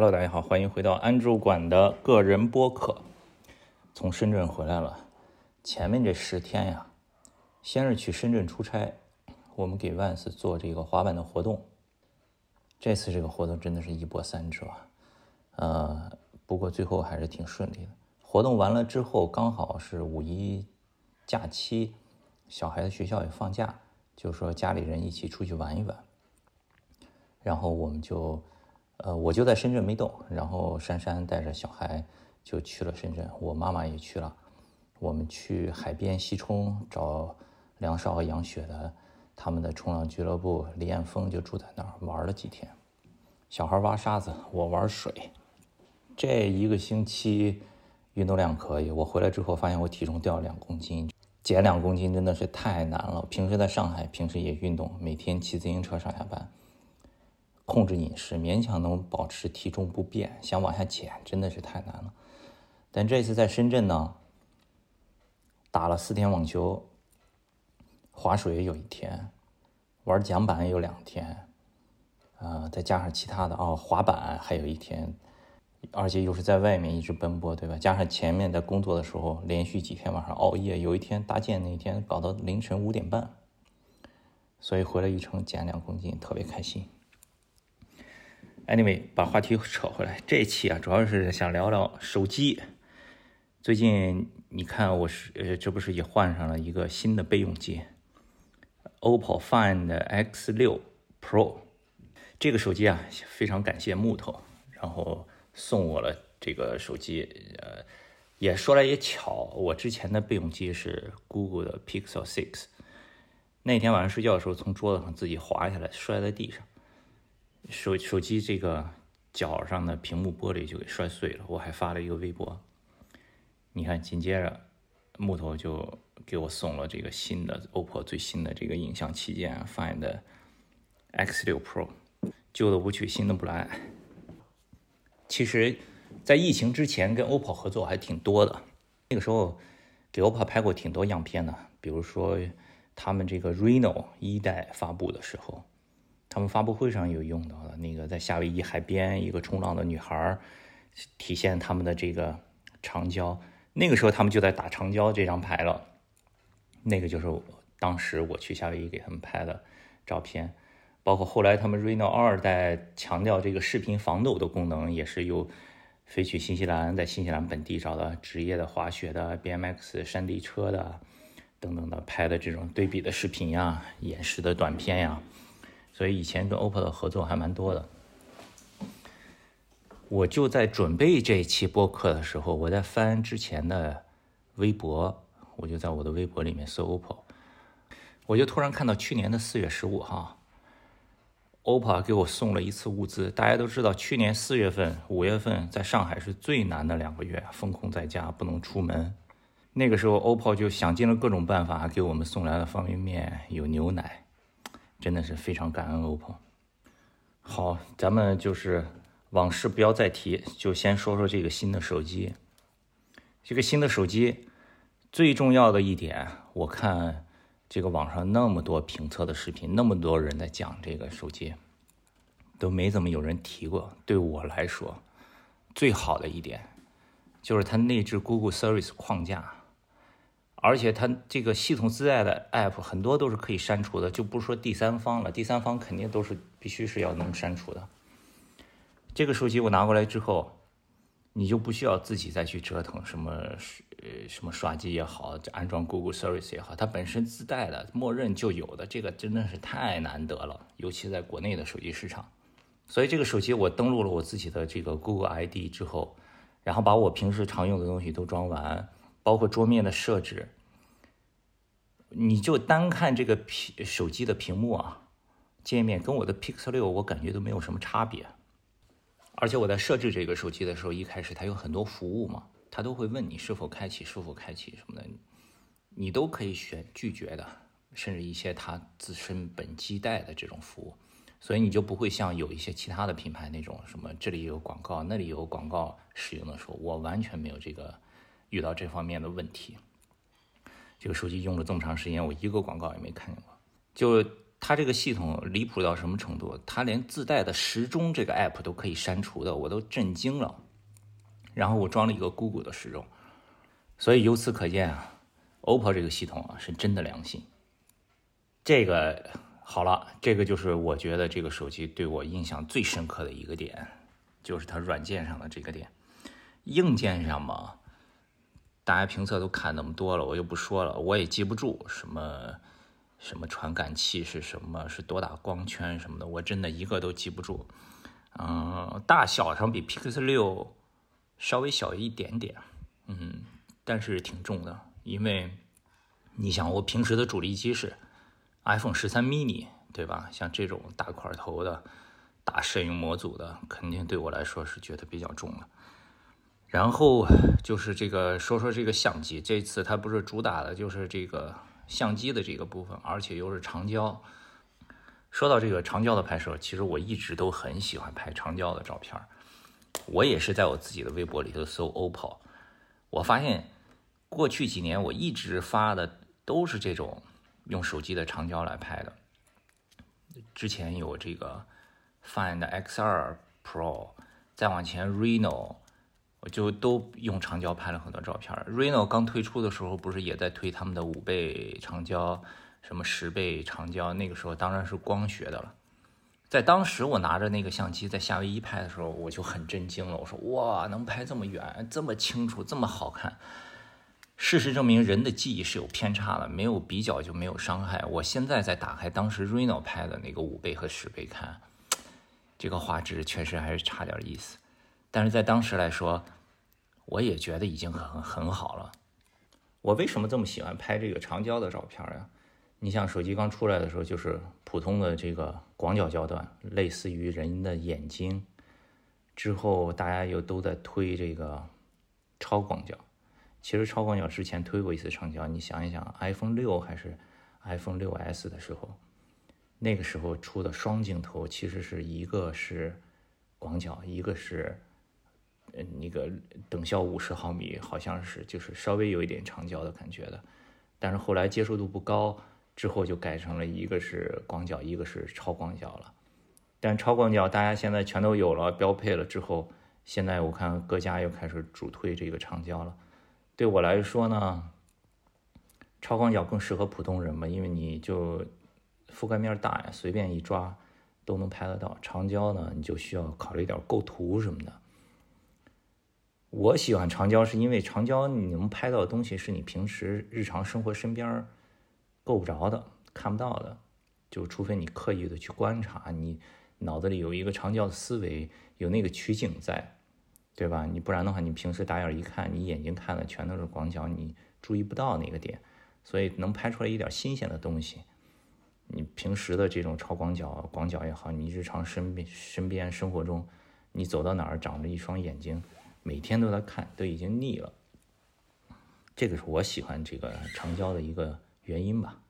Hello，大家好，欢迎回到安住馆的个人播客。从深圳回来了，前面这十天呀，先是去深圳出差，我们给 Vans 做这个滑板的活动。这次这个活动真的是一波三折，呃，不过最后还是挺顺利的。活动完了之后，刚好是五一假期，小孩的学校也放假，就说家里人一起出去玩一玩。然后我们就。呃，我就在深圳没动，然后珊珊带着小孩就去了深圳，我妈妈也去了。我们去海边西冲找梁少和杨雪的他们的冲浪俱乐部，李彦峰就住在那儿玩了几天。小孩挖沙子，我玩水。这一个星期运动量可以，我回来之后发现我体重掉了两公斤，减两公斤真的是太难了。平时在上海，平时也运动，每天骑自行车上下班。控制饮食，勉强能保持体重不变，想往下减真的是太难了。但这次在深圳呢，打了四天网球，划水有一天，玩桨板有两天，呃，再加上其他的哦，滑板还有一天，而且又是在外面一直奔波，对吧？加上前面在工作的时候，连续几天晚上熬夜，有一天搭建那天搞到凌晨五点半，所以回来一称减两公斤，特别开心。Anyway，把话题扯回来，这一期啊，主要是想聊聊手机。最近你看，我是呃，这不是也换上了一个新的备用机，OPPO Find X6 Pro。这个手机啊，非常感谢木头，然后送我了这个手机。呃，也说来也巧，我之前的备用机是 Google 的 Pixel 6。那天晚上睡觉的时候，从桌子上自己滑下来，摔在地上。手手机这个角上的屏幕玻璃就给摔碎了，我还发了一个微博。你看，紧接着木头就给我送了这个新的 OPPO 最新的这个影像旗舰 Find X6 Pro，旧的不去，新的不来。其实，在疫情之前跟 OPPO 合作还挺多的，那个时候给 OPPO 拍过挺多样片的，比如说他们这个 Reno 一代发布的时候。他们发布会上有用到的那个，在夏威夷海边一个冲浪的女孩，体现他们的这个长焦。那个时候他们就在打长焦这张牌了。那个就是当时我去夏威夷给他们拍的照片。包括后来他们 Reno 二代强调这个视频防抖的功能，也是又飞去新西兰，在新西兰本地找的职业的滑雪的 BMX 山地车的等等的拍的这种对比的视频呀、演示的短片呀。所以以前跟 OPPO 的合作还蛮多的。我就在准备这一期播客的时候，我在翻之前的微博，我就在我的微博里面搜 OPPO，我就突然看到去年的四月十五号，OPPO 给我送了一次物资。大家都知道，去年四月份、五月份在上海是最难的两个月，封控在家，不能出门。那个时候，OPPO 就想尽了各种办法，给我们送来了方便面，有牛奶。真的是非常感恩 OPPO。好，咱们就是往事不要再提，就先说说这个新的手机。这个新的手机最重要的一点，我看这个网上那么多评测的视频，那么多人在讲这个手机，都没怎么有人提过。对我来说，最好的一点就是它内置 Google Service 框架。而且它这个系统自带的 App 很多都是可以删除的，就不说第三方了，第三方肯定都是必须是要能删除的。这个手机我拿过来之后，你就不需要自己再去折腾什么呃什么刷机也好，安装 Google Service 也好，它本身自带的默认就有的，这个真的是太难得了，尤其在国内的手机市场。所以这个手机我登录了我自己的这个 Google ID 之后，然后把我平时常用的东西都装完。包括桌面的设置，你就单看这个屏手机的屏幕啊，界面跟我的 Pixel 六我感觉都没有什么差别。而且我在设置这个手机的时候，一开始它有很多服务嘛，它都会问你是否开启、是否开启什么的，你都可以选拒绝的，甚至一些它自身本机带的这种服务，所以你就不会像有一些其他的品牌那种什么这里有广告、那里有广告使用的时候，我完全没有这个。遇到这方面的问题，这个手机用了这么长时间，我一个广告也没看见过。就它这个系统离谱到什么程度？它连自带的时钟这个 app 都可以删除的，我都震惊了。然后我装了一个 Google 的时钟，所以由此可见啊，OPPO 这个系统啊是真的良心。这个好了，这个就是我觉得这个手机对我印象最深刻的一个点，就是它软件上的这个点。硬件上嘛，大家评测都看那么多了，我就不说了，我也记不住什么什么传感器是什么，是多大光圈什么的，我真的一个都记不住。嗯，大小上比 Pixel 六稍微小一点点，嗯，但是挺重的，因为你想，我平时的主力机是 iPhone 十三 mini，对吧？像这种大块头的、大摄影模组的，肯定对我来说是觉得比较重的。然后就是这个说说这个相机，这次它不是主打的就是这个相机的这个部分，而且又是长焦。说到这个长焦的拍摄，其实我一直都很喜欢拍长焦的照片。我也是在我自己的微博里头搜 OPPO，我发现过去几年我一直发的都是这种用手机的长焦来拍的。之前有这个 Find X2 Pro，再往前 Reno。我就都用长焦拍了很多照片。Reno 刚推出的时候，不是也在推他们的五倍长焦，什么十倍长焦？那个时候当然是光学的了。在当时我拿着那个相机在夏威夷拍的时候，我就很震惊了。我说：“哇，能拍这么远，这么清楚，这么好看。”事实证明，人的记忆是有偏差的，没有比较就没有伤害。我现在再打开当时 Reno 拍的那个五倍和十倍看，这个画质确实还是差点意思。但是在当时来说，我也觉得已经很很好了。我为什么这么喜欢拍这个长焦的照片呀？你像手机刚出来的时候，就是普通的这个广角焦段，类似于人的眼睛。之后大家又都在推这个超广角。其实超广角之前推过一次长焦，你想一想，iPhone 六还是 iPhone 六 S 的时候，那个时候出的双镜头其实是一个是广角，一个是。那个等效五十毫米，好像是就是稍微有一点长焦的感觉的，但是后来接受度不高，之后就改成了一个是广角，一个是超广角了。但超广角大家现在全都有了，标配了之后，现在我看各家又开始主推这个长焦了。对我来说呢，超广角更适合普通人嘛，因为你就覆盖面大呀，随便一抓都能拍得到。长焦呢，你就需要考虑点构图什么的。我喜欢长焦，是因为长焦你能拍到的东西是你平时日常生活身边够不着的、看不到的，就除非你刻意的去观察，你脑子里有一个长焦的思维，有那个取景在，对吧？你不然的话，你平时打眼一看，你眼睛看的全都是广角，你注意不到那个点，所以能拍出来一点新鲜的东西。你平时的这种超广角、广角也好，你日常身边身边生活中，你走到哪儿长着一双眼睛。每天都在看，都已经腻了。这个是我喜欢这个长焦的一个原因吧。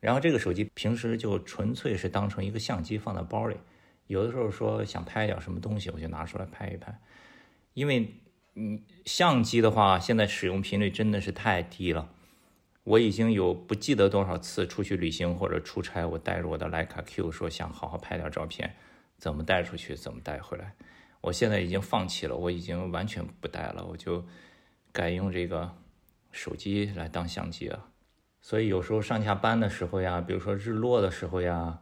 然后这个手机平时就纯粹是当成一个相机放在包里，有的时候说想拍点什么东西，我就拿出来拍一拍。因为你相机的话，现在使用频率真的是太低了。我已经有不记得多少次出去旅行或者出差，我带着我的徕卡 Q 说想好好拍点照片，怎么带出去，怎么带回来。我现在已经放弃了，我已经完全不带了，我就改用这个手机来当相机了。所以有时候上下班的时候呀，比如说日落的时候呀，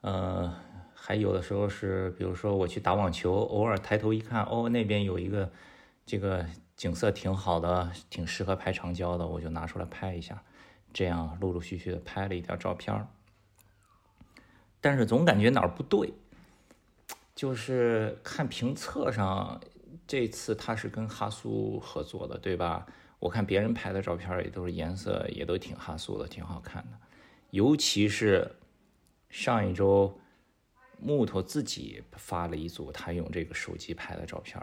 呃，还有的时候是，比如说我去打网球，偶尔抬头一看，哦，那边有一个这个景色挺好的，挺适合拍长焦的，我就拿出来拍一下，这样陆陆续续的拍了一点照片但是总感觉哪儿不对。就是看评测上，这次他是跟哈苏合作的，对吧？我看别人拍的照片也都是颜色也都挺哈苏的，挺好看的。尤其是上一周木头自己发了一组他用这个手机拍的照片，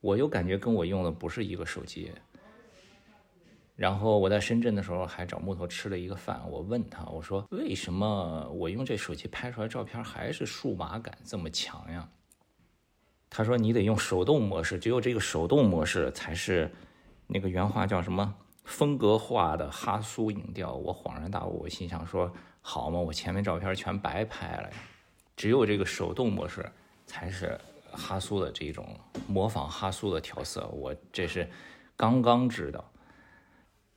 我又感觉跟我用的不是一个手机。然后我在深圳的时候还找木头吃了一个饭，我问他，我说为什么我用这手机拍出来照片还是数码感这么强呀？他说你得用手动模式，只有这个手动模式才是那个原话叫什么风格化的哈苏影调，我恍然大悟，我心想说：好嘛，我前面照片全白拍了呀，只有这个手动模式才是哈苏的这种模仿哈苏的调色，我这是刚刚知道。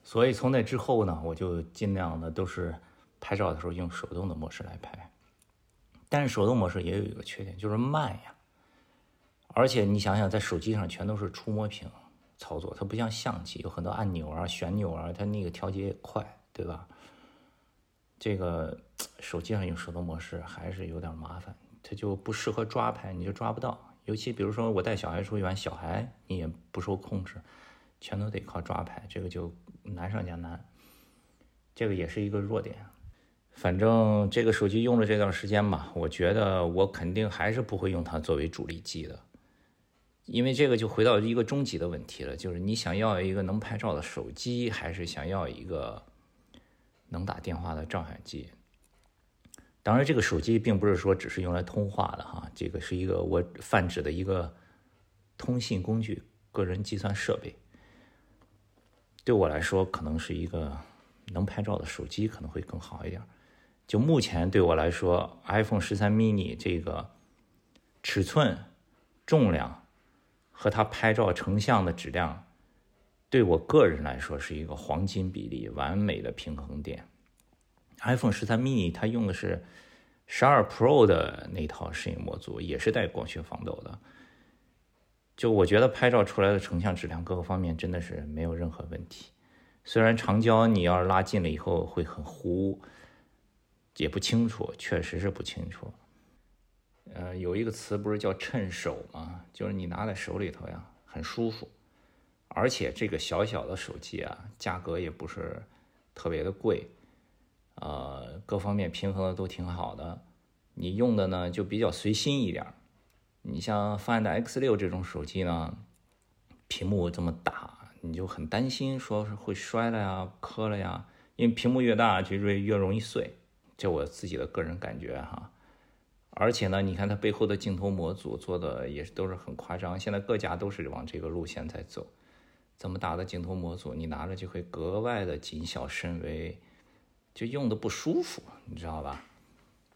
所以从那之后呢，我就尽量的都是拍照的时候用手动的模式来拍。但是手动模式也有一个缺点，就是慢呀。而且你想想，在手机上全都是触摸屏操作，它不像相机有很多按钮啊、旋钮啊，它那个调节也快，对吧？这个 手机上用手动模式还是有点麻烦，它就不适合抓拍，你就抓不到。尤其比如说我带小孩出去玩，小孩你也不受控制，全都得靠抓拍，这个就难上加难。这个也是一个弱点。反正这个手机用了这段时间吧，我觉得我肯定还是不会用它作为主力机的，因为这个就回到一个终极的问题了，就是你想要一个能拍照的手机，还是想要一个能打电话的照相机？当然，这个手机并不是说只是用来通话的哈，这个是一个我泛指的一个通信工具、个人计算设备。对我来说，可能是一个能拍照的手机可能会更好一点。就目前对我来说，iPhone 十三 mini 这个尺寸、重量和它拍照成像的质量，对我个人来说是一个黄金比例，完美的平衡点。iPhone 十三 mini 它用的是十二 Pro 的那套摄影模组，也是带光学防抖的。就我觉得拍照出来的成像质量各个方面真的是没有任何问题。虽然长焦你要是拉近了以后会很糊。也不清楚，确实是不清楚。呃，有一个词不是叫“趁手”吗？就是你拿在手里头呀，很舒服。而且这个小小的手机啊，价格也不是特别的贵，呃，各方面平衡的都挺好的。你用的呢就比较随心一点。你像 Find X6 这种手机呢，屏幕这么大，你就很担心说是会摔了呀、磕了呀，因为屏幕越大就越越容易碎。这我自己的个人感觉哈，而且呢，你看它背后的镜头模组做的也都是很夸张，现在各家都是往这个路线在走。这么大的镜头模组，你拿着就会格外的谨小慎微，就用的不舒服，你知道吧？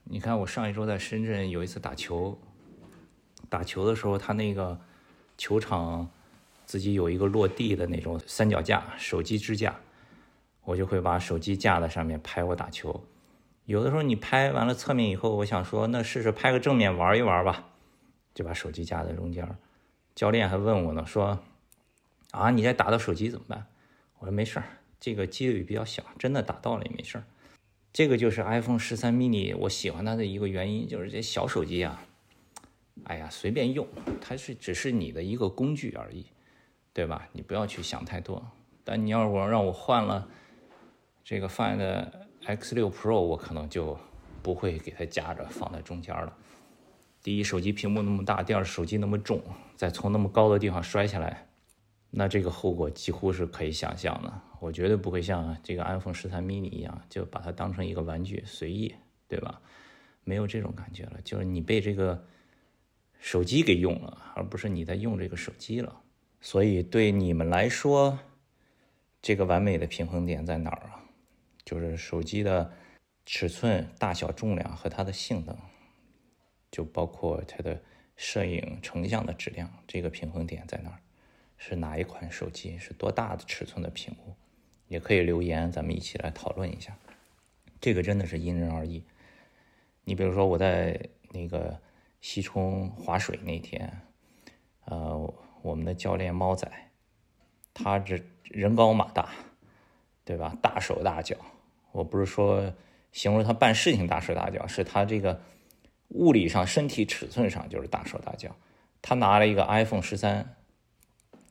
你看我上一周在深圳有一次打球，打球的时候，他那个球场自己有一个落地的那种三脚架，手机支架，我就会把手机架在上面拍我打球。有的时候你拍完了侧面以后，我想说那试试拍个正面玩一玩吧，就把手机架在中间。教练还问我呢，说啊，你再打到手机怎么办？我说没事儿，这个几率比较小，真的打到了也没事儿。这个就是 iPhone 十三 mini 我喜欢它的一个原因，就是这小手机啊，哎呀随便用，它是只是你的一个工具而已，对吧？你不要去想太多。但你要我让我换了这个 Find。X 六 Pro 我可能就不会给它夹着放在中间了。第一，手机屏幕那么大；第二，手机那么重，再从那么高的地方摔下来，那这个后果几乎是可以想象的。我绝对不会像这个 iPhone 十三 mini 一样，就把它当成一个玩具随意，对吧？没有这种感觉了，就是你被这个手机给用了，而不是你在用这个手机了。所以对你们来说，这个完美的平衡点在哪儿啊？就是手机的尺寸、大小、重量和它的性能，就包括它的摄影成像的质量，这个平衡点在哪儿？是哪一款手机？是多大的尺寸的屏幕？也可以留言，咱们一起来讨论一下。这个真的是因人而异。你比如说我在那个西冲划水那天，呃，我们的教练猫仔，他这人高马大，对吧？大手大脚。我不是说形容他办事情大手大脚，是他这个物理上身体尺寸上就是大手大脚。他拿了一个 iPhone 十三，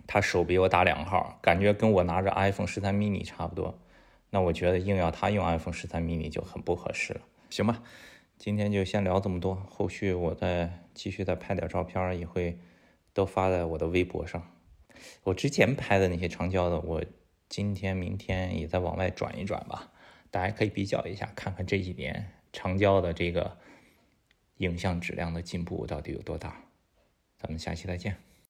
他手比我大两号，感觉跟我拿着 iPhone 十三 mini 差不多。那我觉得硬要他用 iPhone 十三 mini 就很不合适了。行吧，今天就先聊这么多，后续我再继续再拍点照片，也会都发在我的微博上。我之前拍的那些长焦的，我今天明天也再往外转一转吧。大家可以比较一下，看看这几年长焦的这个影像质量的进步到底有多大。咱们下期再见。